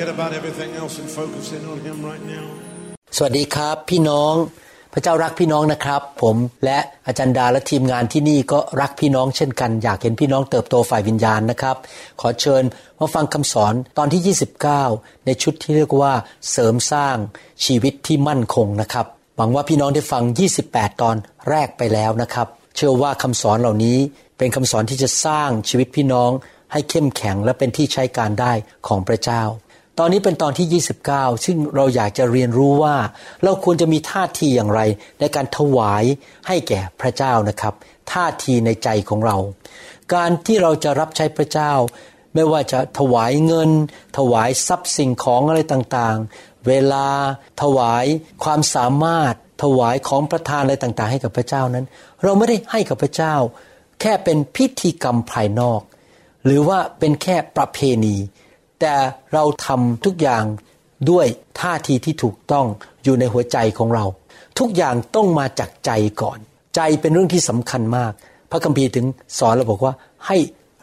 forget about everything else and focus in on Him right now. สวัสดีครับ พี่น้อง พระเจ้ารักพี่น้องนะครับ ผมและอาจารย์ดาและทีมงานที่นี่ก็รักพี่น้องเช่นกัน อยากเห็นพี่น้องเติบโตฝ่ายวิญญาณนะครับ ขอเชิญมาฟังคำสอนตอนที่ 29 ในชุดที่เรียกว่าเสริมสร้างชีวิตที่มั่นคงนะครับ หวังว่าพี่น้องได้ฟัง 28 ตอนแรกไปแล้วนะครับ เชื่อว่าคำสอนเหล่านี้เป็นคำสอนที่จะสร้างชีวิตพี่น้องให้เข้มแข็งและเป็นที่ใช้การได้ของพระเจ้า ตอนนี้เป็นตอนที่ 29 ซึ่งเราอยากจะเรียนรู้ว่า เราควรจะมีท่าทีอย่างไร ในการถวายให้แก่พระเจ้านะครับ ท่าทีในใจของเรา การที่เราจะรับใช้พระเจ้า ไม่ว่าจะถวายเงิน ถวายทรัพย์สิ่งของอะไรต่างๆ เวลาถวายความสามารถ ถวายของประทานอะไรต่างๆ ให้กับพระเจ้านั้น เราไม่ได้ให้กับพระเจ้า แค่เป็นพิธีกรรมภายนอก หรือว่าเป็นแค่ประเพณี แต่เราทำทุกอย่างด้วยท่าทีที่ถูกต้องอยู่ในหัวใจของเรา ทุกอย่างต้องมาจากใจก่อน ใจเป็นเรื่องที่สำคัญมาก พระคัมภีร์ถึงสอนเราบอกว่า ให้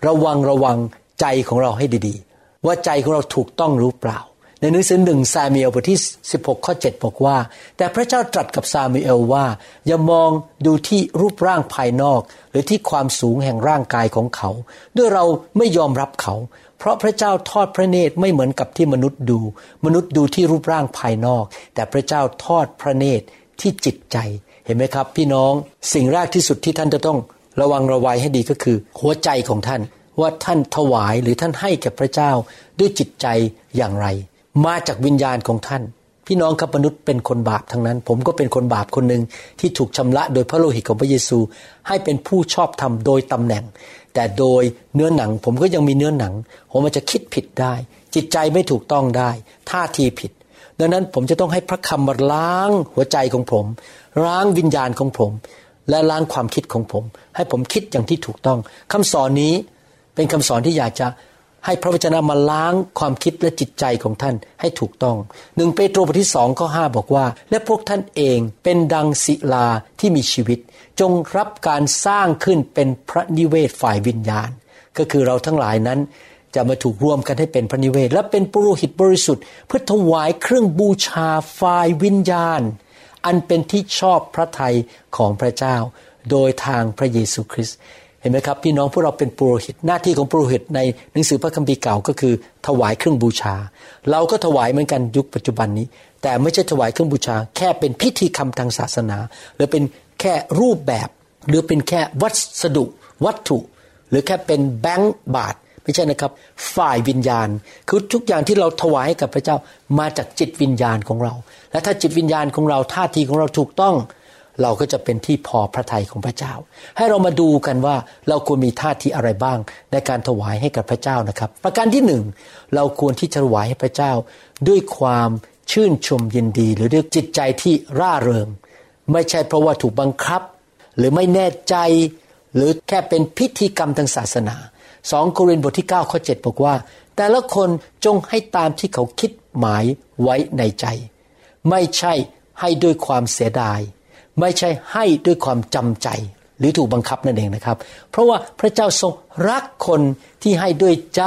ระวังระวังใจของเราให้ดีๆ ว่าใจของเราถูกต้องหรือเปล่า ในหนังสือหนึ่งซามูเอลบทที่ 16 ข้อ 7 บอกว่า แต่พระเจ้าตรัสกับซามูเอลว่า อย่ามองดูที่รูปร่างภายนอก หรือที่ความสูงแห่งร่างกายของเขา ด้วยเราไม่ยอมรับเขา เพราะพระเจ้าทอดพระเนตรไม่เหมือนกับที่มนุษย์ดู มนุษย์ดูที่รูปร่างภายนอก แต่พระเจ้าทอดพระเนตรที่จิตใจเห็นไหมครับ พี่น้องสิ่งแรกที่สุดที่ท่านจะต้องระวังระวัยให้ดีก็คือ หัวใจของท่านว่าท่านถวายหรือท่านให้แก่พระเจ้าด้วยจิตใจอย่างไร มาจากวิญญาณของท่าน พี่น้องครับมนุษย์เป็นคนบาปทั้งนั้น ผมก็เป็นคนบาปคนหนึ่งที่ถูกชำระโดยพระโลหิตของพระเยซู ให้เป็นผู้ชอบธรรมโดยตำแหน่ง แต่โดยเนื้อหนังผมก็ยังมีเนื้อหนัง ผมมันจะคิดผิดได้ จิตใจไม่ถูกต้องได้ท่าทีผิด ดังนั้นผมจะต้องให้พระคำมาล้างหัวใจของผมล้างวิญญาณของผม และล้างความคิดของผม ให้ผมคิดอย่างที่ถูกต้องคำสอนนี้เป็นคำสอนที่อยากจะให้พระวจนะมาล้างความคิดและจิตใจของท่านให้ถูกต้องหนึ่งเปโตรบทที่สองข้อห้าบอกว่า และพวกท่านเองเป็นดังศิลาที่มีชีวิต จงรับการสร้างขึ้นเป็นพระนิเวศฝ่ายวิญญาณ ก็คือเราทั้งหลายนั้นจะมาถูกรวมกันให้เป็นพระนิเวศ และเป็นปุโรหิตบริสุทธิ์เพื่อถวายเครื่องบูชาฝ่ายวิญญาณ อันเป็นที่ชอบพระทัยของพระเจ้า โดยทางพระเยซูคริสต์เห็นไหมครับพี่น้องพวกเราเป็นปุโรหิตหน้าที่ของปุโรหิตในหนังสือพระคัมภีร์เก่าก็คือ ถวายเครื่องบูชา เราก็ถวายเหมือนกันยุคปัจจุบันนี้ แต่ไม่ใช่ถวายเครื่องบูชา แค่เป็นพิธีกรรมทางศาสนา หรือเป็น แค่รูปแบบ หรือเป็นแค่วัสดุ วัตถุ หรือแค่เป็นแบงก์บาท ไม่ใช่นะครับ ฝ่ายวิญญาณ คือทุกอย่างที่เราถวายให้กับพระเจ้ามาจากจิตวิญญาณของเรา และถ้าจิตวิญญาณของเราท่าทีของเราถูกต้อง เราก็จะเป็นที่พอพระทัยของพระเจ้า ให้เรามาดูกันว่าเราควรมีท่าทีอะไรบ้าง ในการถวายให้กับพระเจ้านะครับ ประการที่หนึ่งเราควรที่จะถวายให้พระเจ้า ด้วยความชื่นชมยินดี หรือด้วยจิตใจที่ร่าเริง ไม่ใช่เพราะว่าถูกบังคับ หรือไม่แน่ใจ หรือแค่เป็นพิธีกรรมทางศาสนาสองโครินธ์บทที่9ข้อ7บอกว่า แต่ละคนจงให้ตามที่เขาคิดหมายไว้ในใจ ไม่ใช่ให้ด้วยความเสียดาย ไม่ใช่ให้ด้วยความจำใจ หรือถูกบังคับนั่นเองนะครับ เพราะว่าพระเจ้าทรงรักคนที่ให้ด้วยใจ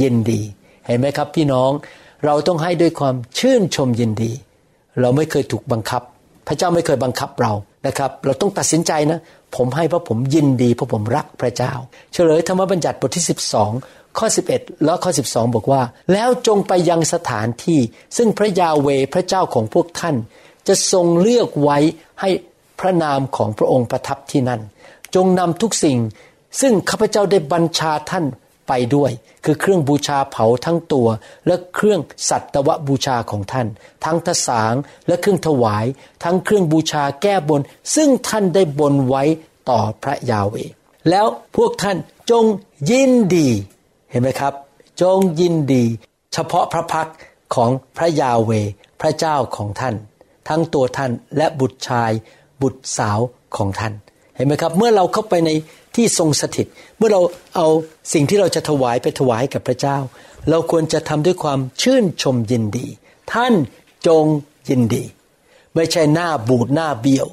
ยินดี เห็นไหมครับพี่น้อง เราต้องให้ด้วยความชื่นชมยินดี เราไม่เคยถูกบังคับ พระเจ้าไม่เคยบังคับเรานะครับ เราต้องตัดสินใจนะ ผมให้เพราะผมยินดีเพราะผมรักพระเจ้า เฉลยธรรมบัญญัติบทที่ 12 ข้อ 11 แล้วข้อ 12 บอกว่า แล้วจงไปยังสถานที่ ซึ่งพระยาเวพระเจ้าของพวกท่าน จะทรงเลือกไว้ให้พระนามของพระองค์ประทับที่นั่น จงนำทุกสิ่ง ซึ่งข้าพเจ้าได้บัญชาท่าน ไปด้วย คือเครื่องบูชาเผาทั้งตัว และเครื่องสัตวบูชาของท่าน ทั้งทสางและเครื่องถวาย ทั้งเครื่องบูชาแก้บน ซึ่งท่านได้บนไว้ต่อพระยาเวแล้วพวกท่านจงยินดี เห็นไหมครับ จงยินดี เฉพาะพระพักของพระยาเวพระเจ้าของท่าน ทั้งตัวท่านและบุตรชายบุตรสาวของท่าน เห็นไหมครับ เมื่อเราเข้าไปใน ที่ทรงสถิต เมื่อเราเอาสิ่งที่เราจะถวายไปถวายกับพระเจ้า เราควรจะทำด้วยความชื่นชมยินดี ท่านจงยินดี ไม่ใช่หน้าบูดหน้าเบี้ยว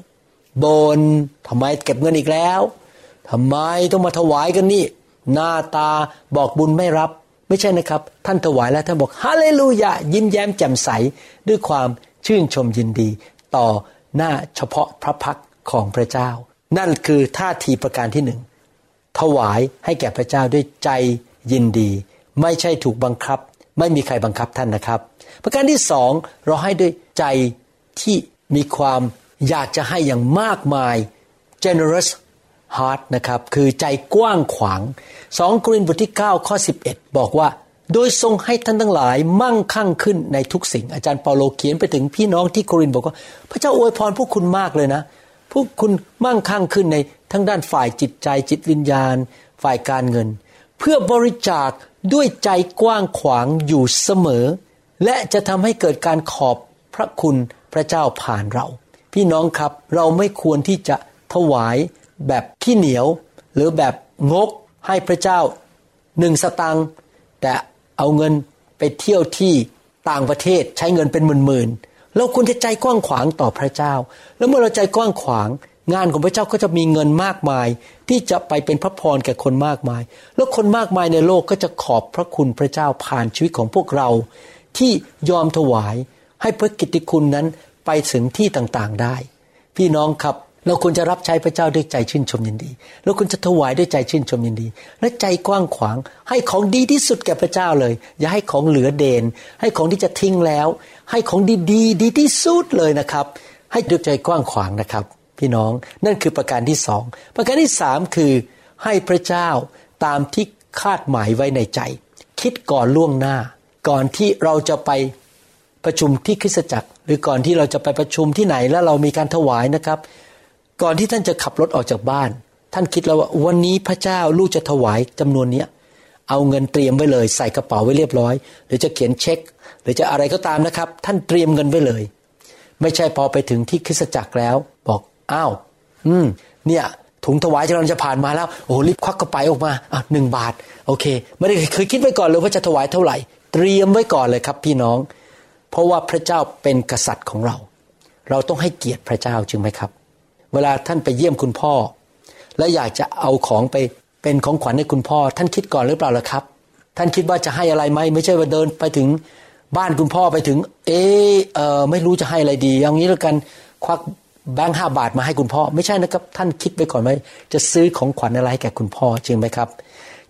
บนทำไมเก็บเงินอีกแล้วทำไมต้องมาถวายกันนี่ หน้าตาบอกบุญไม่รับ ไม่ใช่นะครับ ท่านถวายแล้วท่านบอกฮาเลลูยายิ้มแย้มแจ่มใสด้วยความชื่นชมยินดี ต่อหน้าเฉพาะพระพักของพระเจ้า นั่นคือท่าทีประการที่หนึ่ง ถวายให้แก่พระเจ้าด้วยใจยินดี ไม่ใช่ถูกบังคับ ไม่มีใครบังคับท่านนะครับ ประการที่สองเราให้ด้วยใจที่มีความอยากจะให้อย่างมากมาย generous heart นะครับคือใจกว้างขวางสองกรินบทที่ 9 ข้อ 11 บอกว่า โดยทรงให้ท่านทั้งหลายมั่งคั่งขึ้นในทุกสิ่ง อาจารย์เปาโลเขียนไปถึงพี่น้องที่โครินบอกว่า พระเจ้าอวยพรพวกคุณมากเลยนะ พวกคุณมั่งคั่งขึ้นในทั้งด้านฝ่ายจิตใจจิตวิญญาณ ฝ่ายการเงิน เพื่อบริจาคด้วยใจกว้างขวางอยู่เสมอ และจะทำให้เกิดการขอบพระคุณพระเจ้าผ่านเรา พี่น้องครับเราไม่ควรที่จะถวายแบบขี้เหนียว หรือแบบงกให้พระเจ้าหนึ่งสตังแต่เอาเงินไปเที่ยวที่ต่างประเทศใช้เงินเป็นหมื่นๆ เราควรจะใจกว้างขวางต่อพระเจ้า แล้วเมื่อเราใจกว้างขวาง งานของพระเจ้าก็จะมีเงินมากมาย ที่จะไปเป็นพระพรแก่คนมากมาย แล้วคนมากมายในโลกก็จะขอบพระคุณพระเจ้าผ่านชีวิตของพวกเรา ที่ยอมถวายให้พระกิตติคุณนั้นไปถึงที่ต่างๆได้ พี่น้องครับ เราควรจะรับใช้พระเจ้าด้วยใจชื่นชมยินดี เราควรจะถวายด้วยใจชื่นชมยินดี และใจกว้างขวาง ให้ของดีที่สุดแก่พระเจ้าเลย อย่าให้ของเหลือเดน ให้ของที่จะทิ้งแล้ว ให้ของดีๆดีที่สุดเลยนะครับ ให้ด้วยใจกว้างขวางนะครับ พี่น้องนั่นคือประการที่สองประการที่สามคือให้พระเจ้าตามที่คาดหมายไว้ในใจ คิดก่อนล่วงหน้า ก่อนที่เราจะไปประชุมที่คริสตจักร หรือก่อนที่เราจะไปประชุมที่ไหนแล้วเรามีการถวายนะครับ ก่อนที่ท่านจะขับรถออกจากบ้าน ท่านคิดแล้วว่าวันนี้พระเจ้าลูกจะถวายจำนวนเนี้ยเอาเงินเตรียมไว้เลยใส่กระเป๋าไว้เรียบร้อย หรือจะเขียนเช็ค หรือจะอะไรก็ตามนะครับ ท่านเตรียมเงินไว้เลย ไม่ใช่พอไปถึงที่คริสตจักรแล้ว บอกอ้าวอืม เนี่ยถุงถวายกำลังจะผ่านมาแล้วโอ้รีบควักกระเป๋าออกมาอะหนึ่งบาท โอเค ไม่ได้เคยคิดไว้ก่อนเลยว่าจะถวายเท่าไหร่ เตรียมไว้ก่อนเลยครับ พี่น้อง เพราะว่าพระเจ้าเป็นกษัตริย์ของเรา เราต้องให้เกียรติพระเจ้าจึงไหมครับ เวลาท่านไปเยี่ยมคุณพ่อ และอยากจะเอาของไปเป็นของขวัญให้คุณพ่อ ท่านคิดก่อนหรือเปล่าล่ะครับ ท่านคิดว่าจะให้อะไรไหมไม่ใช่ว่าเดินไปถึงบ้านคุณพ่อไปถึง เออเออไม่รู้จะให้อะไรดีอย่างนี้แล้วกันควักแบงค์ห้าบาทมาให้คุณพ่อ ไม่ใช่นะครับ ท่านคิดไปก่อนไหมจะซื้อของขวัญอะไรให้แก่คุณพ่อจริงไหมครับ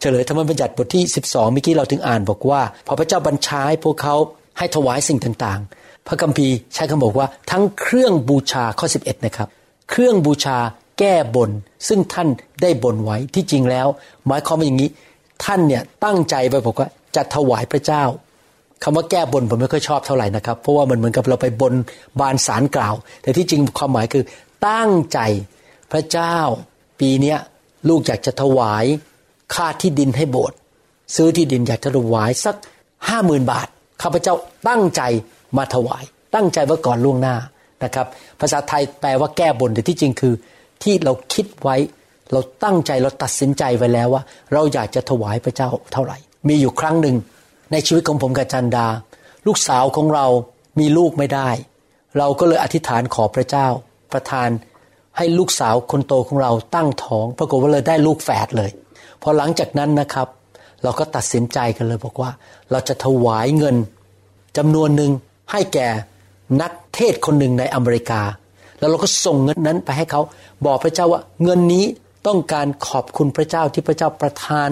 เฉลยธรรมบัญญัติบทที่ 12เมื่อกี้เราถึงอ่านบอกว่า พอพระเจ้าบัญชาให้พวกเขาให้ถวายสิ่งต่างๆ พระคัมภีร์ใช้คำบอกว่าทั้งเครื่องบูชาข้อ 11 นะครับ เครื่องบูชาแก้บน ซึ่งท่านได้บนไว้ที่จริงแล้ว หมายความว่าอย่างนี้ ท่านเนี่ยตั้งใจไว้บอกว่าจะถวายพระเจ้าคำว่าแก้บนผมไม่ค่อยชอบเท่าไหร่นะครับ เพราะว่ามันเหมือนกับเราไปบนบานสารกล่าว แต่ที่จริงความหมายคือ ตั้งใจพระเจ้า ปีนี้ลูกอยากจะถวายค่าที่ดินให้โบสถ์ซื้อที่ดินอยากจะถวายสักห้าหมื่นบาทข้าพเจ้าตั้งใจมาถวาย ตั้งใจว่าก่อนล่วงหน้า นะครับ ภาษาไทยแปลว่าแก้บนแต่ที่จริงคือ ที่เราคิดไว้เราตั้งใจเราตัดสินใจไว้แล้วว่า เราอยากจะถวายพระเจ้าเท่าไหร่ มีอยู่ครั้งหนึ่ง ในชีวิตของผมกับจันดา ลูกสาวของเรามีลูกไม่ได้ เราก็เลยอธิษฐานขอพระเจ้า ประทานให้ลูกสาวคนโตของเราตั้งท้องปรากฏว่าเลยได้ลูกแฝดเลย พอหลังจากนั้นนะครับ เราก็ตัดสินใจกันเลยบอกว่า เราจะถวายเงินจำนวนหนึ่งให้แก่ นักเทศคนหนึ่งในอเมริกา แล้วเราก็ส่งเงินนั้นไปให้เขาบอกพระเจ้าว่าเงินนี้ต้องการขอบคุณพระเจ้าที่พระเจ้าประทาน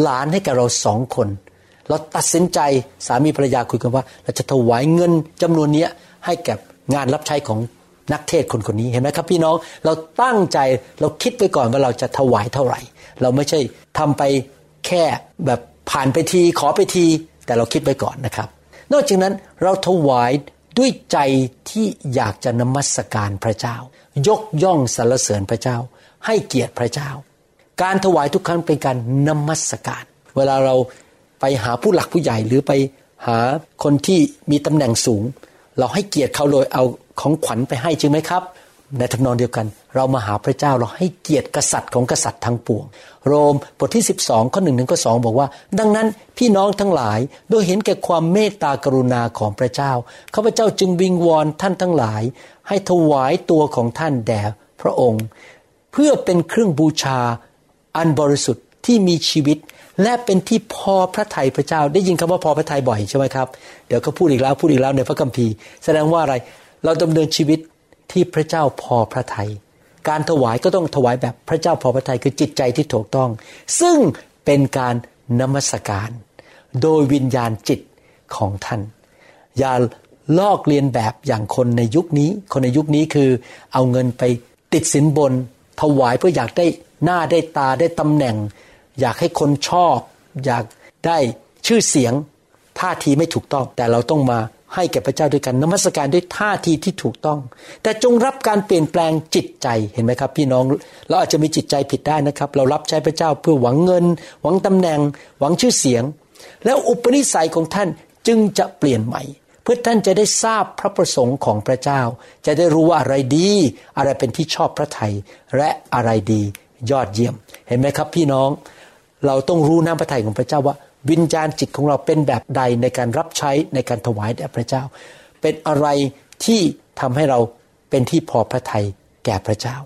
หลานให้กับเราสองคน เราตัดสินใจสามีภรรยาคุยกันว่า เราจะถวายเงินจำนวนนี้ให้แก่งานรับใช้ของนักเทศคนคนนี้เห็นไหมครับพี่น้องเราตั้งใจเราคิดไปก่อนว่าเราจะถวายเท่าไหร่ เราไม่ใช่ทำไปแค่แบบผ่านไปทีขอไปที แต่เราคิดไปก่อนนะครับ นอกจากนั้นเราถวาย ด้วยใจที่อยากจะนมัสการพระเจ้า ยกย่องสรรเสริญพระเจ้า ให้เกียรติพระเจ้า การถวายทุกครั้งเป็นการนมัสการ เวลาเราไปหาผู้หลักผู้ใหญ่หรือไปหาคนที่มีตำแหน่งสูง เราให้เกียรติเขาโดยเอาของขวัญไปให้จริงไหมครับ ในทำนองเดียวกัน เรามาหาพระเจ้าเราให้เกียรติกษัตริย์ของกษัตริย์ทั้งปวง โรมบทที่ 12 ข้อหนึ่งถึงข้อสบอกว่า ดังนั้นพี่น้องทั้งหลายโดยเห็นแก่ความเมตตากรุณาของพระเจ้าข้าพเจ้าจึงวิงวอนท่านทั้งหลาย ให้ถวายตัวของท่านแด่พระองค์ เพื่อเป็นเครื่องบูชาอันบริสุทธิ์ที่มีชีวิตและเป็นที่พอพระทัยพระเจ้า ได้ยินคำว่าพอพระทัยบ่อยใช่ไหมครับ เดี๋ยวก็พูดอีกแล้วพูดอีกแล้วในพระคัมภีร์ แสดงว่าอะไร เราดำเนินชีวิต ที่พระเจ้าพอพระทยัยการถวายก็ต้องถวายแบบพระเจ้าพอพระทัยคือจิตใจที่ถูกต้อง ซึ่งเป็นการนมัสการ โดยวิญญาณจิตของท่าน อย่าลอกเลียนแบบอย่างคนในยุคนี้ คนในยุคนี้คือเอาเงินไปติดสินบน ถวายเพื่ออยากได้หน้าได้ตาได้ตำแหน่ง อยากให้คนชอบ อยากได้ชื่อเสียงท่าทีไม่ถูกต้อง แต่เราต้องมา ให้แก่พระเจ้าด้วยกันนมัสการด้วยท่าทีที่ถูกต้อง แต่จงรับการเปลี่ยนแปลงจิตใจเห็นไหมครับ พี่น้องเราอาจจะมีจิตใจผิดได้นะครับ เรารับใช้พระเจ้าเพื่อหวังเงิน หวังตำแหน่ง หวังชื่อเสียง แล้วอุปนิสัยของท่านจึงจะเปลี่ยนใหม่เพื่อท่านจะได้ทราบพระประสงค์ของพระเจ้า จะได้รู้ว่าอะไรดี อะไรเป็นที่ชอบพระทยัยและอะไรดียอดเยี่ยม เห็นไหมครับ พี่น้องเราต้องรู้น้ำพระทัยของพระเจ้าว่า วิญญาณจิตของเราเป็นแบบใดในการรับใช้ในการถวายแด่พระเจ้า เป็นอะไรที่ทำให้เราเป็นที่พอพระทัยแก่พระเจ้า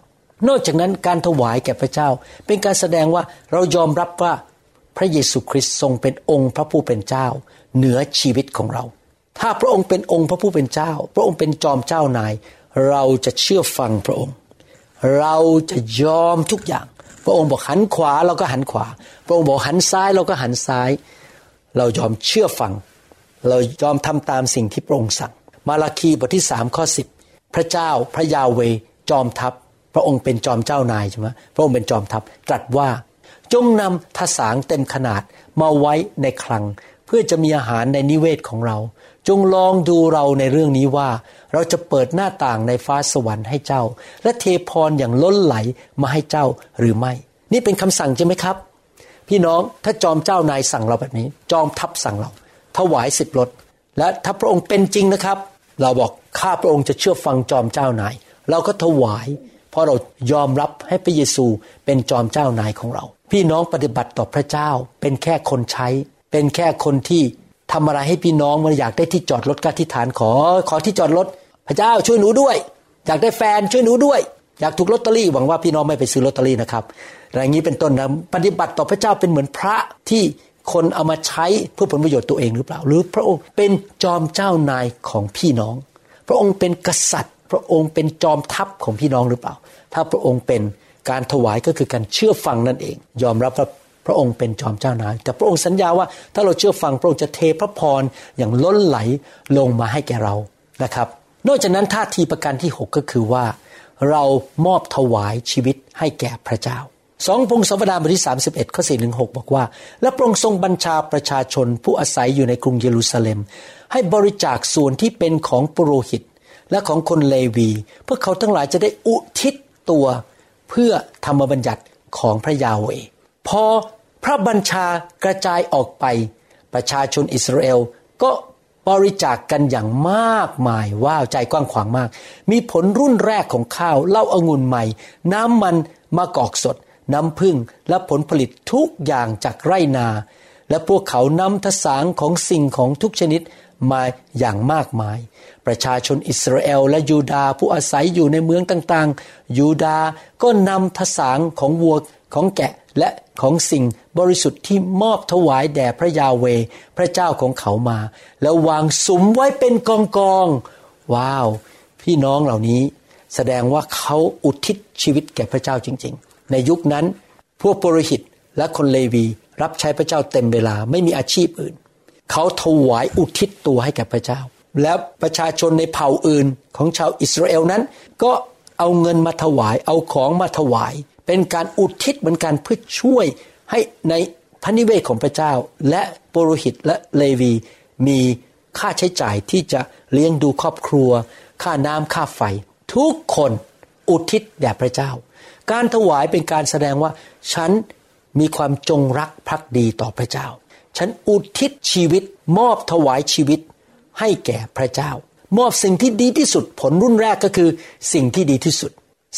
นอกจากนั้นการถวายแก่พระเจ้า เป็นการแสดงว่าเรายอมรับว่าพระเยซูคริสต์ทรงเป็นองค์พระผู้เป็นเจ้า เหนือชีวิตของเรา ถ้าพระองค์เป็นองค์พระผู้เป็นเจ้า พระองค์เป็นจอมเจ้านาย เราจะเชื่อฟังพระองค์ เราจะยอมทุกอย่าง พระองค์บอกหันขวาเราก็หันขวา พระองค์บอกหันซ้ายเราก็หันซ้าย เรายอมเชื่อฟัง เรายอมทำตามสิ่งที่พระองค์สั่ง มาราคีบทที่สามข้อสิบพระเจ้าพระยาเวจอมทัพ พระองค์เป็นจอมเจ้านายใช่ไหมพระองค์เป็นจอมทัพตรัสว่าจงนำทสางเต็มขนาดมาไว้ในคลัง เพื่อจะมีอาหารในนิเวศของเรา จงลองดูเราในเรื่องนี้ว่า เราจะเปิดหน้าต่างในฟ้าสวรรค์ให้เจ้า และเทพรอย่างล้นไหลมาให้เจ้าหรือไม่ นี่เป็นคำสั่งใช่ไหมครับ พี่น้องถ้าจอมเจ้านายสั่งเราแบบนี้ จอมทัพสั่งเราถวายสิบรถและถ้าพระองค์เป็นจริงนะครับ เราบอกข้าพระองค์จะเชื่อฟังจอมเจ้านาย เราก็ถวาย เพราะเรายอมรับให้พระเยซูเป็นจอมเจ้านายของเรา พี่น้องปฏิบัติต่อพระเจ้าเป็นแค่คนใช้ เป็นแค่คนที่ ทำอะไรให้พี่น้องมันอยากได้ที่จอดรถก็ที่ฐานขอ ขอที่จอดรถพระเจ้าช่วยหนูด้วย อยากได้แฟนช่วยหนูด้วย อยากถูกลอตเตอรี่หวังว่าพี่น้องไม่ไปซื้อลอตเตอรี่นะครับอะไรอย่างนี้เป็นต้นนะปฏิบัติต่อพระเจ้าเป็นเหมือนพระที่คนเอามาใช้เพื่อผลประโยชน์ตัวเองหรือเปล่า หรือพระองค์เป็นจอมเจ้านายของพี่น้อง พระองค์เป็นกษัตริย์ พระองค์เป็นจอมทัพของพี่น้องหรือเปล่า ถ้าพระองค์เป็นการถวายก็คือการเชื่อฟังนั่นเอง ยอมรับว่า พระองค์เป็นจอมเจ้านาย แต่พระองค์สัญญาว่าถ้าเราเชื่อฟังพระองค์จะเทพระพรอย่างล้นไหลลงมาให้แก่เรานะครับ นอกจากนั้นท่าทีประการที่ 6 ก็คือว่า เรามอบถวายชีวิตให้แก่พระเจ้าสองพงศาวดารบทที่ 31 ข้อ4ถึง6บอกว่า และพระองค์ทรงบัญชาประชาชนผู้อาศัยอยู่ในกรุงเยรูซาเล็ม ให้บริจาคส่วนที่เป็นของปุโรหิตและของคนเลวี เพื่อเขาทั้งหลายจะได้อุทิศตัวเพื่อธรรมบัญญัติของพระยาเว พอพระบัญชากระจายออกไป ประชาชนอิสราเอลก็บริจาคกกันอย่างมากมายว้าวใจกว้างขวางมาก มีผลรุ่นแรกของข้าวเหล้าอางุ่นใหม่ น้ำมันมะกอกสด น้ำพึ่งและผลผลิตทุกอย่างจากไร่นา และพวกเขานำทสางของสิ่งของทุกชนิดมาอย่างมากมาย ประชาชนอิสราเอลและยูดาผู้อาศัยอยู่ในเมืองต่างๆ ยูดาก็นำทสางของวัว ของแกะและของสิ่งบริสุทธิ์ที่มอบถวายแด่พระยาเว พระเจ้าของเขามา แล้ววางสุมไว้เป็นกองกองว้าว พี่น้องเหล่านี้แสดงว่าเขาอุทิศชีวิตแก่พระเจ้าจริง ๆ ในยุคนั้น พวกปรหิตและคนเลวีรับใช้พระเจ้าเต็มเวลาไม่มีอาชีพอื่น เขาถวายอุทิศตัวให้แก่พระเจ้า แล้วประชาชนในเผ่าอื่นของชาวอิสราเอลนั้น ก็เอาเงินมาถวาย เอาของมาถวาย เป็นการอุทิศเหมือนกันเพื่อช่วยให้ในพระนิเวศของพระเจ้า และปรหิตและเลวีมีค่าใช้จ่ายที่จะเลี้ยงดูครอบครัว ค่าน้ำค่าไฟ ทุกคนอุทิศแด่พระเจ้า การถวายเป็นการแสดงว่า ฉันมีความจงรักภักดีต่อพระเจ้า ฉันอุทิศชีวิตมอบถวายชีวิตให้แก่พระเจ้า มอบสิ่งที่ดีที่สุด ผลรุ่นแรกก็คือสิ่งที่ดีที่สุด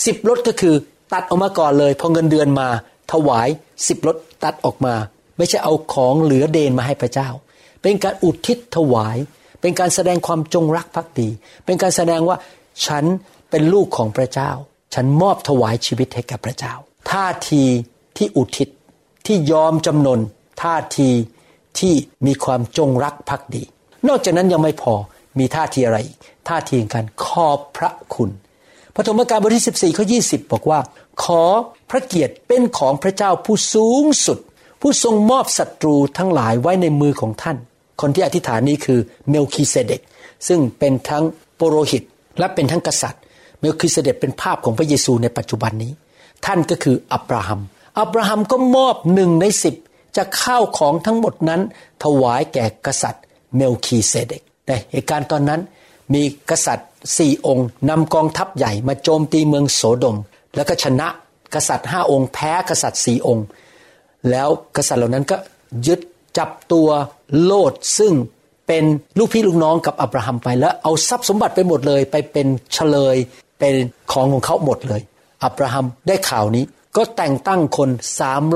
สิบรถก็คือ ตัดออกมาก่อนเลยพอเงินเดือนมา ถวายสิบรถตัดออกมา ไม่ใช่เอาของเหลือเดนมาให้พระเจ้า เป็นการอุทิศถวาย เป็นการแสดงความจงรักภักดี เป็นการแสดงว่าฉันเป็นลูกของพระเจ้า ฉันมอบถวายชีวิตให้กับพระเจ้า ท่าทีที่อุทิศที่ยอมจำนนท่าทีที่มีความจงรักภักดี นอกจากนั้นยังไม่พอมีท่าทีอะไร ท่าทีการขอบพระคุณพระธรรมการบทที่ 14ข้อ20 บอกว่า ขอพระเกียรติเป็นของพระเจ้าผู้สูงสุด ผู้ทรงมอบศัตรูทั้งหลายไว้ในมือของท่าน คนที่อธิษฐานนี้คือเมลคีเซเดกซึ่งเป็นทั้งปโรหิตและเป็นทั้งกษัตริย์ เมลคีเซเดกเป็นภาพของพระเยซูในปัจจุบันนี้ ท่านก็คืออับราฮัม อับราฮัมก็มอบหนึ่งในสิบจากข้าวของทั้งหมดนั้น ถวายแก่กษัตริย์ เมลคีเซเดกในเหตุการณ์ตอนนั้นมีกษัตริย์สี่องค์นำกองทัพใหญ่มาโจมตีเมืองโสดม แล้วก็ชนะกษัตริย์ห้าองค์ แพ้กษัตริย์สี่องค์ แล้วกษัตริย์เหล่านั้นก็ยึดจับตัวโลดซึ่งเป็นลูกพี่ลูกน้องกับอับราฮัมไปแล้วเอาทรัพย์สมบัติไปหมดเลย ไปเป็นเฉลยเป็นของของเขาหมดเลย อับราฮัมได้ข่าวนี้ก็แต่งตั้งคน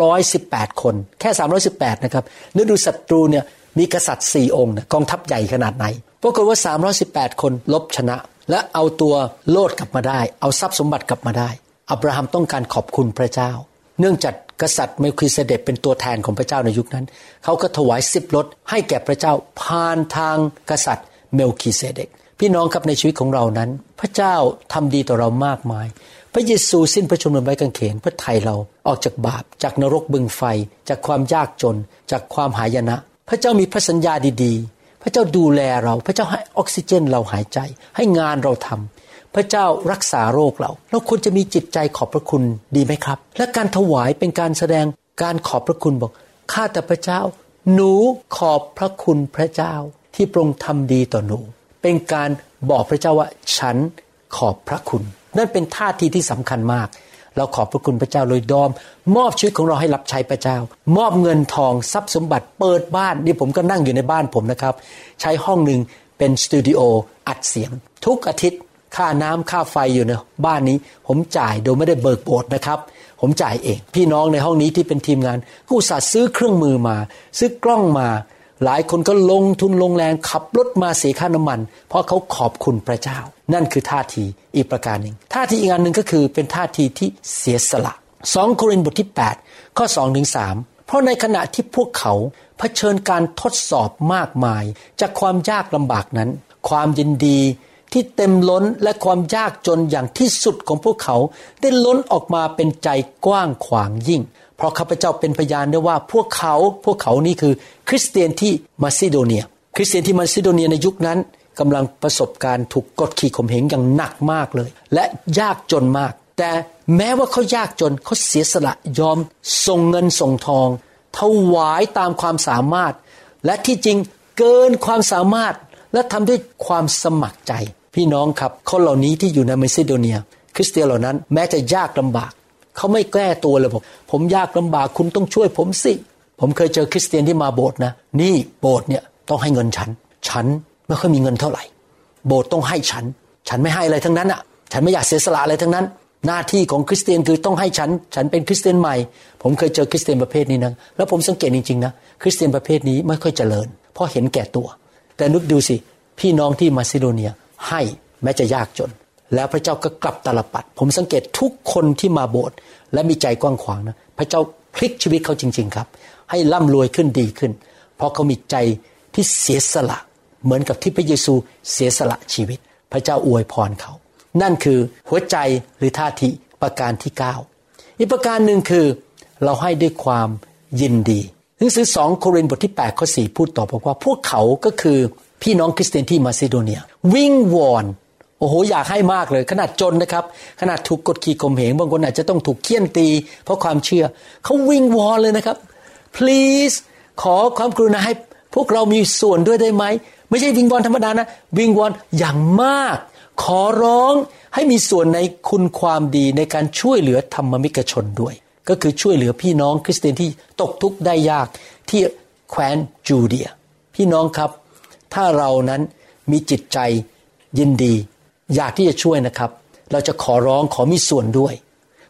318 คน แค่ 318 นะครับนึกดูศัตรูเนี่ยมีกษัตริย์สี่องค์กองทัพใหญ่ขนาดไหนปรากฏว่า 318 คนลบชนะ และเอาตัวโลดกลับมาได้ เอาทรัพย์สมบัติกลับมาได้ อับราฮัมต้องการขอบคุณพระเจ้า เนื่องจากกษัตริย์เมลคิเสเดตเป็นตัวแทนของพระเจ้าในยุคนั้น เขาก็ถวายสิบรถให้แก่พระเจ้าผ่านทางกษัตริย์เมลคิเสเดกพี่น้องครับในชีวิตของเรานั้น พระเจ้าทำดีต่อเรามากมาย พระเยซูสิ้นพระชนม์บนไม้กางเขนเพื่อไถ่เราออกจากบาป จากนรกบึงไฟ จากความยากจน จากความหายนะ พระเจ้ามีพระสัญญาดีๆ พระเจ้าดูแลเรา พระเจ้าให้ออกซิเจนเราหายใจ ให้งานเราทำ พระเจ้ารักษาโรคเรา เราควรจะมีจิตใจขอบพระคุณดีไหมครับ และการถวายเป็นการแสดงการขอบพระคุณบอกข้าแต่พระเจ้า หนูขอบพระคุณพระเจ้าที่ปรงทำดีต่อหนู เป็นการบอกพระเจ้าว่าฉันขอบพระคุณ นั่นเป็นท่าทีที่สำคัญมาก เราขอบพระคุณพระเจ้าเลยดอม มอบชีวิตของเราให้รับใช้พระเจ้า มอบเงินทองทรัพย์สมบัติเปิดบ้านนี่ผมก็นั่งอยู่ในบ้านผมนะครับ ใช้ห้องหนึ่งเป็นสตูดิโออัดเสียง ทุกอาทิตย์ ค่าน้ำค่าไฟอยู่ในบ้านนี้ ผมจ่ายโดยไม่ได้เบิกโบสนะครับ ผมจ่ายเอง พี่น้องในห้องนี้ที่เป็นทีมงานก็อุตส่าห์ซื้อเครื่องมือมา ซื้อกล้องมา หลายคนก็ลงทุนลงแรงขับรถมาเสียค่าน้ำมัน เพราะเขาขอบคุณพระเจ้า นั่นคือท่าทีอีกประการหนึ่งท่าทีอีกอันหนึ่งก็คือเป็นท่าทีที่เสียสละสองโครินธ์บทที่ 8 ข้อ2ถึง3เพราะในขณะที่พวกเขาเผชิญการทดสอบมากมาย จากความยากลำบากนั้น ความยินดี ที่เต็มล้นและความยากจนอย่างที่สุดของพวกเขา ได้ล้นออกมาเป็นใจกว้างขวางยิ่ง เพราะข้าพเจ้าเป็นพยานได้ว่าพวกเขาพวกเขานี่คือ คริสเตียนที่มาซิโดเนีย คริสเตียนที่มาซิโดเนียในยุคนั้นกำลังประสบการณ์ถูกกดขี่ข่มเหงอย่างหนักมากเลย และยากจนมาก แต่แม้ว่าเขายากจนเขาเสียสละยอมส่งเงินส่งทองถวายตามความสามารถ และที่จริงเกินความสามารถ และทำด้วยความสมัครใจ พี่น้องครับคนเหล่านี้ที่อยู่ในมซิโดเนีย คริสเตียนเหล่านั้น แม้จะยากลำบาก เขาไม่แก้ตัวเลยบอกผมยากลำบากคุณต้องช่วยผมสิ ผมเคยเจอคริสเตียนที่มาโบสถ์นะ นี่โบสถ์เนี่ยต้องให้เงินฉัน ฉันไม่ค่อยมีเงินเท่าไหร่ โบสถ์ต้องให้ฉัน ฉันไม่ให้อะไรทั้งนั้นอะ ฉันไม่อยากเสียสละอะไรทั้งนั้น หน้าที่ของคริสเตียนคือต้องให้ฉัน ฉันเป็นคริสเตียนใหม่ ผมเคยเจอคริสเตียนประเภทนี้นะ แล้วผมสังเกตจริงๆนะ คริสเตียนประเภทนี้ไม่ค่อยเจริญ เพราะเห็นแก่ตัว แต่นึกดูสิ พี่น้องที่มาซิโดเนียให้แม้จะยากจน แล้วพระเจ้าก็กลับตลปัด ผมสังเกตทุกคนที่มาโบสถ์และมีใจกว้างขวางนะพระเจ้าพลิกชีวิตเขาจริง ๆ ครับ ให้ร่ำรวยขึ้นดีขึ้น เพราะเขามีใจที่เสียสละ เหมือนกับที่พระเยซูเสียสละชีวิต พระเจ้าอวยพรเขา นั่นคือหัวใจหรือท่าทีประการที่ 9 อีกประการหนึ่งคือเราให้ด้วยความยินดี หนังสือสองโครินธ์บทที่8ข้อ4พูดต่อบอกว่า พวกเขาก็คือพี่น้องคริสเตียนที่มาซิโดเนีย วิ่งวอนโอ้โหอยากให้มากเลย ขนาดจนนะครับ ขนาดถูกกดขี่ข่มเหงบางคนอาจจะต้องถูกเคี่ยนตี เพราะความเชื่อ เขาวิ่งวอนเลยนะครับ please ขอความกรุณาให้พวกเรามีส่วนด้วยได้ไหม ไม่ใช่วิงวอนธรรมดานะ วิงวอนอย่างมาก ขอร้องให้มีส่วนในคุณความดีในการช่วยเหลือธรรมมิกชนด้วย ก็คือช่วยเหลือพี่น้องคริสเตียนที่ตกทุกข์ได้ยากที่แคว้นจูเดีย พี่น้องครับ ถ้าเรานั้นมีจิตใจยินดี อยากที่จะช่วยนะครับ เราจะขอร้องขอมีส่วนด้วย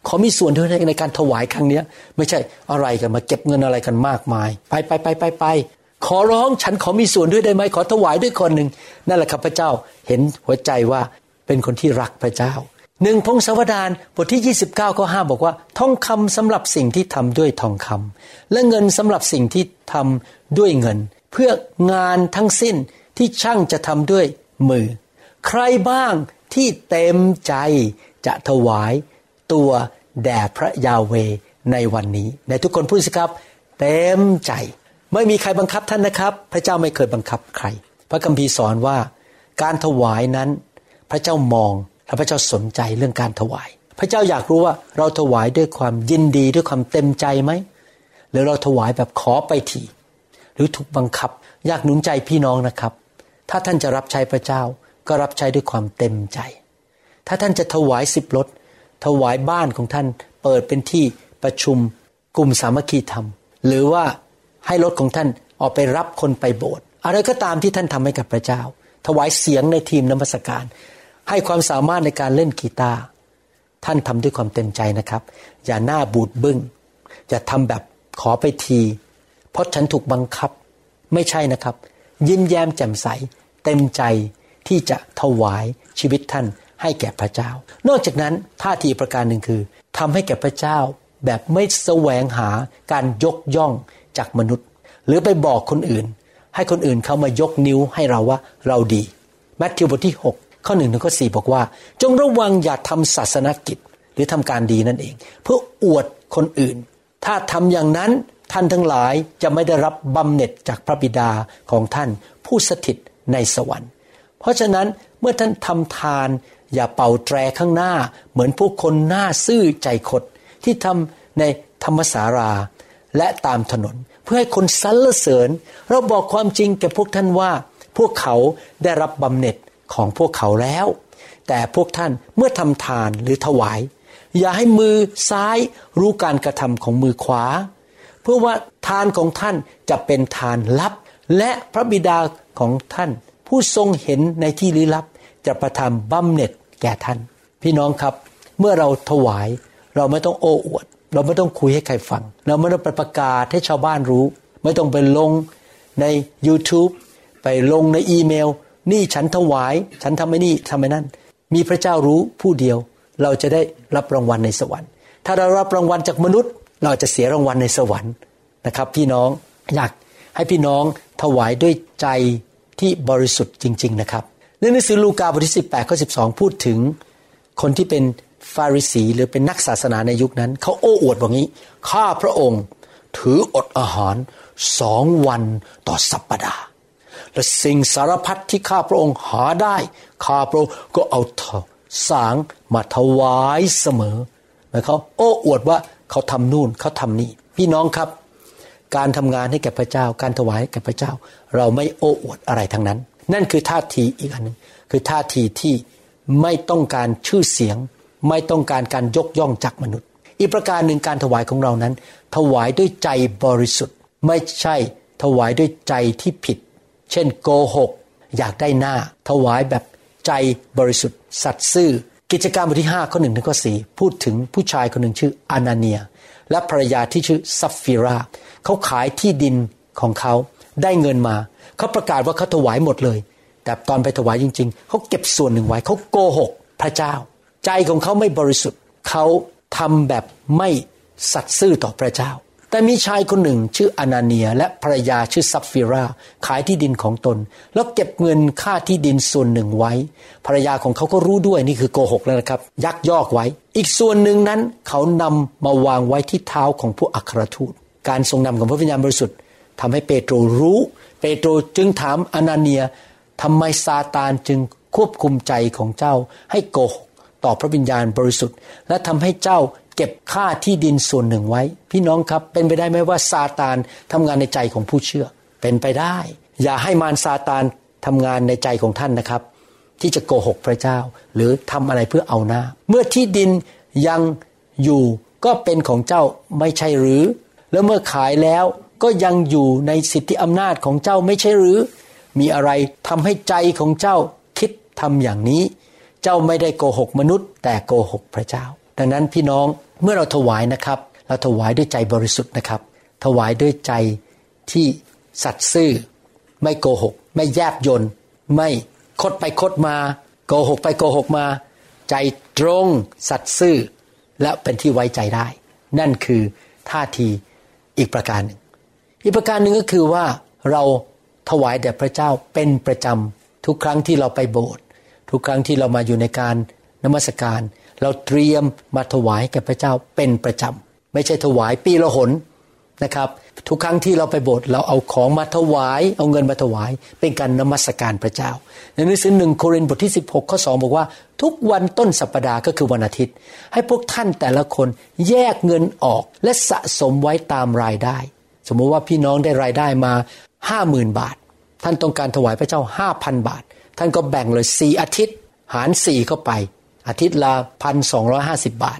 ขอมีส่วนด้วยในการถวายครั้งนี้ไม่ใช่อะไรกันมาเก็บเงินอะไรกันมากมาย ไปไปไปไปไปขอร้องฉันขอมีส่วนด้วยได้ไหมขอถวายด้วยคนหนึ่งนั่นแหละครับพระเจ้าเห็นหัวใจว่าเป็นคนที่รักพระเจ้า หนึ่งพงศาวดารบทที่ 29ข้อ5บอกว่าทองคำสำหรับสิ่งที่ทำด้วยทองคำและเงินสำหรับสิ่งที่ทำด้วยเงิน เพื่องานทั้งสิ้นที่ช่างจะทำด้วยมือ ใครบ้างที่เต็มใจจะถวายตัวแด่พระยาเวในวันนี้ในทุกคนพูดสิครับ เต็มใจ ไม่มีใครบังคับท่านนะครับ พระเจ้าไม่เคยบังคับใคร พระคัมภีร์สอนว่า การถวายนั้น พระเจ้ามอง และพระเจ้าสนใจเรื่องการถวาย พระเจ้าอยากรู้ว่าเราถวายด้วยความยินดีด้วยความเต็มใจไหมหรือเราถวายแบบขอไปทีหรือถูกบังคับ อยากหนุนใจพี่น้องนะครับ ถ้าท่านจะรับใช้พระเจ้าก็รับใช้ด้วยความเต็มใจ ถ้าท่านจะถวายสิบรถถวายบ้านของท่านเปิดเป็นที่ประชุมกลุ่มสามัคคีธรรม หรือว่าให้รถของท่านออกไปรับคนไปโบสถ์อะไรก็ตามที่ท่านทำให้กับพระเจ้า ถวายเสียงในทีมนมัสการ ให้ความสามารถในการเล่นกีตาร์ท่านทำด้วยความเต็มใจนะครับ อย่าหน้าบูดบึง้งอย่าทำแบบขอไปที เพราะฉันถูกบังคับไม่ใช่นะครับ ยิ้มแย้มแจ่มใส เต็มใจที่จะถวายชีวิตท่านให้แก่พระเจ้า นอกจากนั้นท่าทีประการหนึ่งคือทำให้แก่พระเจ้าแบบไม่แสวงหาการยกย่องจากมนุษย์ หรือไปบอกคนอื่น ให้คนอื่นเขามายกนิ้วให้เราว่าเราดีแมทธิวบทที่6 ข้อหนึ่งถึงข้อสี่บอกว่า จงระวังอย่าทำศาสนกิจหรือทำการดีนั่นเอง เพื่ออวดคนอื่น ถ้าทำอย่างนั้นท่านทั้งหลายจะไม่ได้รับบำเหน็จจากพระบิดาของท่านผู้สถิตในสวรรค์ เพราะฉะนั้นเมื่อท่านทำทาน อย่าเป่าแตรข้างหน้า เหมือนพวกคนหน้าซื่อใจคดที่ทำในธรรมสาราและตามถนน เพื่อให้คนสรรเสริญ เราบอกความจริงแก่พวกท่านว่า พวกเขาได้รับบำเหน็จ ของพวกเขาแล้ว แต่พวกท่านเมื่อทำทานหรือถวาย อย่าให้มือซ้ายรู้การกระทำของมือขวา เพื่อว่าทานของท่านจะเป็นทานลับ และพระบิดาของท่าน ผู้ทรงเห็นในที่ลี้ลับ จะประทานบำเหน็จแก่ท่าน พี่น้องครับเมื่อเราถวายเราไม่ต้องโอ้อวด เราไม่ต้องคุยให้ใครฟัง เราไม่ต้องไปประกาศให้ชาวบ้านรู้ ไม่ต้องไปลงใน YouTube ไปลงในอีเมล นี่ฉันถวาย ฉันทำไม่นี่ทำไม่นั่น มีพระเจ้ารู้ผู้เดียว เราจะได้รับรางวัลในสวรรค์ ถ้าเรารับรางวัลจากมนุษย์ เราจะเสียรางวัลในสวรรค์นะครับ พี่น้องอยากให้พี่น้องถวายด้วยใจที่บริสุทธิ์จริง ๆ นะครับในหนังสือลูกาบทที่ 18ข้อ12 พูดถึงคนที่เป็นฟาริสีหรือเป็นนักศาสนาในยุคนั้น เขาโอ้อวดว่างี้ ข้าพระองค์ถืออดอาหารสองวันต่อสัปปดาห์ และสิ่งสารพัดที่ข้าพระองค์หาได้ ข้าพระองค์ก็เอาสางมาถวายเสมอหมายเขาโอ้อวดว่าเขาทำนู่นเขาทำนี่ พี่น้องครับ การทำงานให้แก่พระเจ้า การถวายแก่พระเจ้า เราไม่โอ้อวดอะไรทั้งนั้น นั่นคือท่าทีอีกอันหนึ่งคือท่าทีที่ไม่ต้องการชื่อเสียง ไม่ต้องการการยกย่องจากมนุษย์ อีกประการหนึ่งการถวายของเรานั้น ถวายด้วยใจบริสุทธิ์ ไม่ใช่ถวายด้วยใจที่ผิด เช่นโกหก อยากได้หน้า ถวายแบบใจบริสุทธิ์ สัตย์ซื่อ กิจการบทที่ 5 ข้อหนึ่งถึงข้อสี่พูดถึงผู้ชายคนหนึ่งชื่ออานาเนีย และภรรยาที่ชื่อซัฟฟิราเขาขายที่ดินของเขาได้เงินมา เขาประกาศว่าเขาถวายหมดเลย แต่ตอนไปถวายจริง ๆ เขาเก็บส่วนหนึ่งไว้เขาโกหก พระเจ้า ใจของเขาไม่บริสุทธิ์เขาทำแบบไม่สัตย์ซื่อต่อพระเจ้า แต่มีชายคนหนึ่งชื่ออนาเนียและภรรยาชื่อซัฟฟิราขายที่ดินของตน แล้วเก็บเงินค่าที่ดินส่วนหนึ่งไว้ ภรรยาของเขาก็รู้ด้วยนี่คือโกหกแล้วนะครับ ยักยอกไว้ อีกส่วนหนึ่งนั้นเขานำมาวางไว้ที่เท้าของผู้อัครทูต การทรงนำของพระวิญญาณบริสุทธิ์ทำให้เปโตรรู้ เปโตรจึงถามอนาเนียทำไมซาตานจึงควบคุมใจของเจ้าให้โกหกต่อพระวิญญาณบริสุทธิ์ และทำให้เจ้า เก็บค่าที่ดินส่วนหนึ่งไว้ พี่น้องครับเป็นไปได้ไหมว่าซาตานทำงานในใจของผู้เชื่อ เป็นไปได้ อย่าให้มารซาตานทำงานในใจของท่านนะครับ ที่จะโกหกพระเจ้า หรือทำอะไรเพื่อเอาหน้า เมื่อที่ดินยังอยู่ก็เป็นของเจ้าไม่ใช่หรือ แล้วเมื่อขายแล้วก็ยังอยู่ในสิทธิอำนาจของเจ้าไม่ใช่หรือ มีอะไรทำให้ใจของเจ้าคิดทำอย่างนี้ เจ้าไม่ได้โกหกมนุษย์ แต่โกหกพระเจ้า ดังนั้นพี่น้อง เมื่อเราถวายนะครับ เราถวายด้วยใจบริสุทธิ์นะครับ ถวายด้วยใจที่สัตย์ซื่อ ไม่โกหก ไม่แยบยนไม่คดไปคดมา โกหกไปโกหกมา ใจตรงสัตย์ซื่อ และเป็นที่ไว้ใจได้ นั่นคือท่าทีอีกประการหนึ่งอีกประการหนึ่งก็คือว่าเราถวายแด่พระเจ้าเป็นประจำทุกครั้งที่เราไปโบสถ์ทุกครั้งที่เรามาอยู่ในการนมัสการ เราเตรียมมาถวายแก่พระเจ้าเป็นประจำไม่ใช่ถวายปีละหนนะครับ ทุกครั้งที่เราไปโบสถ์เราเอาของมาถวาย เอาเงินมาถวาย เป็นการนมัสการพระเจ้า ในหนังสือหนึ่งโครินธ์บทที่ 16ข้อ2บอกว่า ทุกวันต้นสัปปดาห์ก็คือวันอาทิตย์ ให้พวกท่านแต่ละคนแยกเงินออกและสะสมไว้ตามรายได้ สมมติว่าพี่น้องได้รายได้มาห้าหมื่นบาท ท่านต้องการถวายพระเจ้าห้าพันบาท ท่านก็แบ่งเลยสี่อาทิตย์ หารสี่เข้าไป อาทิตย์ละพันสองร้อยห้าสิบบาท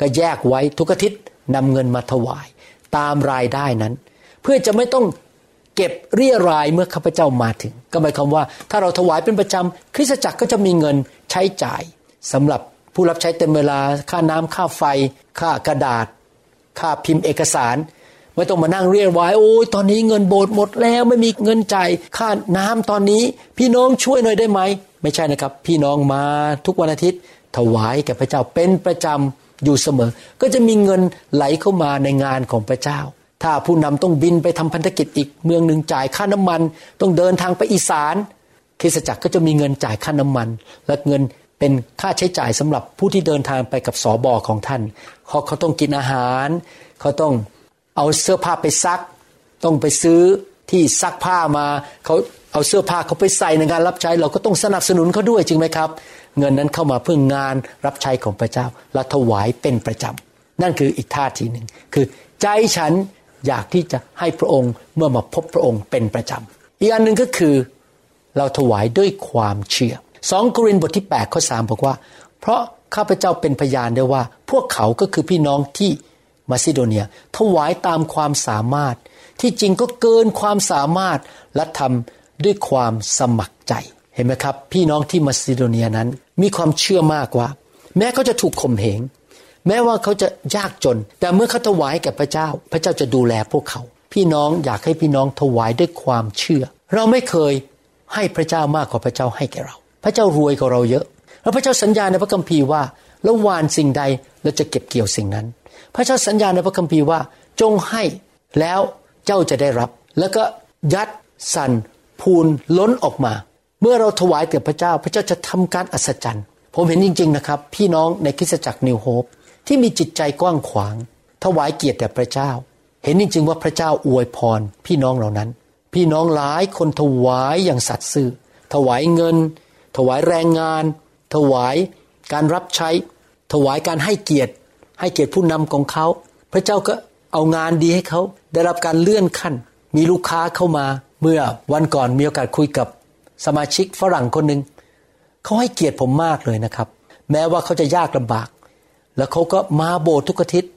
ก็แยกไว้ทุกอาทิตย์นำเงินมาถวาย ตามรายได้นั้น เพื่อจะไม่ต้องเก็บเรียรายเมื่อข้าพเจ้ามาถึง ก็หมายความว่า ถ้าเราถวายเป็นประจำคริสตจักรก็จะมีเงินใช้จ่ายสำหรับผู้รับใช้เต็มเวลาค่าน้ำค่าไฟ ค่ากระดาษ ค่าพิมพ์เอกสาร ไม่ต้องมานั่งเรียรายโอ้ยตอนนี้เงินโบสถ์หมดแล้วไม่มีเงินจ่ายค่าน้ำตอนนี้ พี่น้องช่วยหน่อยได้ไหม ไม่ใช่นะครับ พี่น้องมาทุกวันอาทิตย์ ถวายแก่พระเจ้าเป็นประจำอยู่เสมอ ก็จะมีเงินไหลเข้ามาในงานของพระเจ้า ถ้าผู้นำต้องบินไปทำพันธกิจอีกเมืองหนึ่งจ่ายค่าน้ำมัน ต้องเดินทางไปอีสานคริสตจักรก็จะมีเงินจ่ายค่าน้ำมัน และเงินเป็นค่าใช้จ่ายสำหรับผู้ที่เดินทางไปกับสอบอของท่านเขาเขาต้องกินอาหาร เขาต้อง เอาเสื้อผ้าไปซัก ต้องไปซื้อที่ซักผ้ามาเขาเอาเสื้อผ้าเขาไปใส่ในงานรับใช้ เราก็ต้องสนับสนุนเขาด้วยจริงไหมครับ เงินนั้นเข้ามาเพื่องานรับใช้ของพระเจ้าและถวายเป็นประจำนั่นคืออีกท่าทีหนึ่งคือ ใจฉันอยากที่จะให้พระองค์เมื่อมาพบพระองค์เป็นประจำอีกอันหนึ่งก็คือเราถวายด้วยความเชื่อสองกรินบทที่8ข้อ3บอกว่า เพราะข้าพเจ้าเป็นพยานได้ว่า พวกเขาก็คือพี่น้องที่ มาซิโดเนีย ถวายตามความสามารถ ที่จริงก็เกินความสามารถและทำด้วยความสมัครใจ เห็นไหมครับ พี่น้องที่มาซิโดเนียนั้น มีความเชื่อมากว่า แม้เขาจะถูกข่มเหง แม้ว่าเขาจะยากจน แต่เมื่อเขาถวายแก่พระเจ้า พระเจ้าจะดูแลพวกเขา พี่น้องอยากให้พี่น้องถวายด้วยความเชื่อ เราไม่เคยให้พระเจ้ามากกว่าพระเจ้าให้แก่เรา พระเจ้ารวยกว่าเราเยอะ แล้วพระเจ้าสัญญาในพระคัมภีร์ว่าแล้ววานสิ่งใดเราจะเก็บเกี่ยวสิ่งนั้น พระเจ้าสัญญาในพระคัมภีร์ว่าจงให้แล้วเจ้าจะได้รับ แล้วก็ยัดสันพูนล้นออกมา เมื่อเราถวายแก่พระเจ้า พระเจ้าจะทำการอัศจรรย์ ผมเห็นจริง ๆ นะครับ พี่น้องในคริสตจักรนิวโฮปที่มีจิตใจกว้างขวาง ถวายเกียรติแด่พระเจ้า เห็นจริง ๆ ว่าพระเจ้าอวยพร พี่น้องเหล่านั้น พี่น้องหลายคนถวายอย่างสัตย์ซื่อ ถวายเงิน ถวายแรงงาน ถวายการรับใช้ ถวายการให้เกียรติ ให้เกียรติผู้นำของเขา พระเจ้าก็เอางานดีให้เขาได้รับการเลื่อนขั้น มีลูกค้าเข้ามา เมื่อวันก่อนมีโอกาสคุยกับสมาชิกฝรั่งคนหนึ่งเขาให้เกียรติผมมากเลยนะครับ แม้ว่าเขาจะยากลำบาก แล้วเขาก็มาโบสถ์ทุกอาทิตย์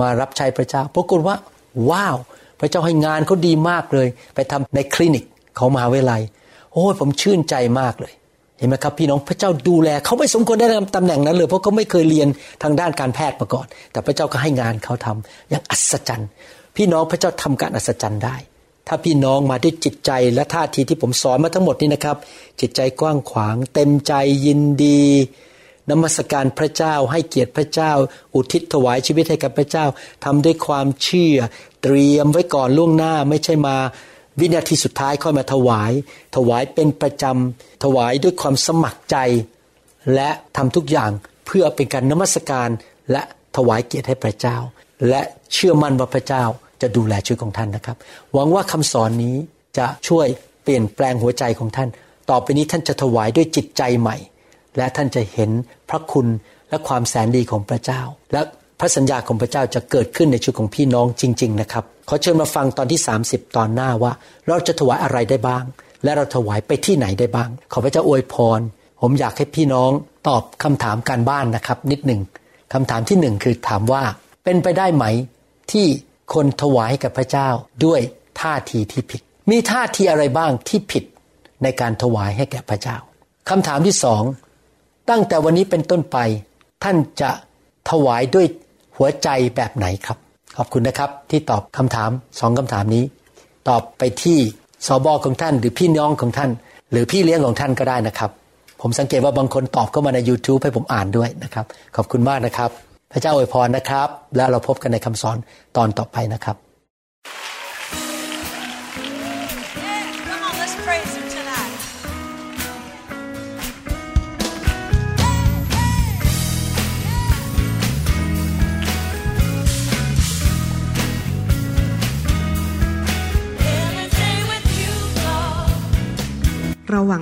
มารับใช้พระเจ้าปรากฏว่า ว้าว พระเจ้าให้งานเขาดีมากเลย ไปทำในคลินิกของมหาวิทยาลัยโอ้ยผมชื่นใจมากเลย ห็นไหมครับพี่น้องพระเจ้าดูแลเขาไม่สมควรได้ตำแหน่งนั้นเลยเพราะเขาไม่เคยเรียนทางด้านการแพทย์มาก่อน แต่พระเจ้าก็ให้งานเขาทำอย่างอัศจรรย์ พี่น้องพระเจ้าทำการอัศจรรย์ได้ ถ้าพี่น้องมาด้วยจิตใจและท่าทีที่ผมสอนมาทั้งหมดนี้นะครับ จิตใจกว้างขวาง เต็มใจยินดีนมัสการพระเจ้าให้เกียรติพระเจ้า อุทิศถวายชีวิตให้กับพระเจ้าทำด้วยความเชื่อ เตรียมไว้ก่อนล่วงหน้าไม่ใช่มา วินาทีสุดท้ายค่อยมาถวาย ถวายเป็นประจำถวายด้วยความสมัครใจ และทำทุกอย่างเพื่อเป็นการนมัสการ และถวายเกียรติให้พระเจ้า และเชื่อมั่นว่าพระเจ้าจะดูแลชีวิตของท่านนะครับ หวังว่าคำสอนนี้จะช่วยเปลี่ยนแปลงหัวใจของท่าน ต่อไปนี้ท่านจะถวายด้วยจิตใจใหม่ และท่านจะเห็นพระคุณและความแสนดีของพระเจ้า และ พระสัญญาของพระเจ้าจะเกิดขึ้นในชีวิตของพี่น้องจริง ๆ นะครับ ขอเชิญมาฟังตอนที่ 30 ตอนหน้าว่า เราจะถวายอะไรได้บ้าง และเราถวายไปที่ไหนได้บ้าง ขอพระเจ้าอวยพร ผมอยากให้พี่น้องตอบคำถามการบ้านนะครับ นิดหนึ่งคำถามที่หนึ่งคือถามว่าเป็นไปได้ไหม ที่คนถวายกับพระเจ้าด้วยท่าทีที่ผิด มีท่าทีอะไรบ้างที่ผิดในการถวายให้แก่พระเจ้าคำถามที่สองตั้งแต่วันนี้เป็นต้นไป ท่านจะถวายด้วย หัวใจแบบไหนครับ ขอบคุณนะครับที่ตอบคำถามสองคำถามนี้ ตอบไปที่สอบอของท่านหรือพี่น้องของท่าน หรือพี่เลี้ยงของท่านก็ได้นะครับ ผมสังเกตว่าบางคนตอบเข้ามาใน YouTube ให้ผมอ่านด้วยนะครับ ขอบคุณมากนะครับ พระเจ้าอวยพรนะครับ แล้วเราพบกันในคำสอนตอนต่อไปนะครับ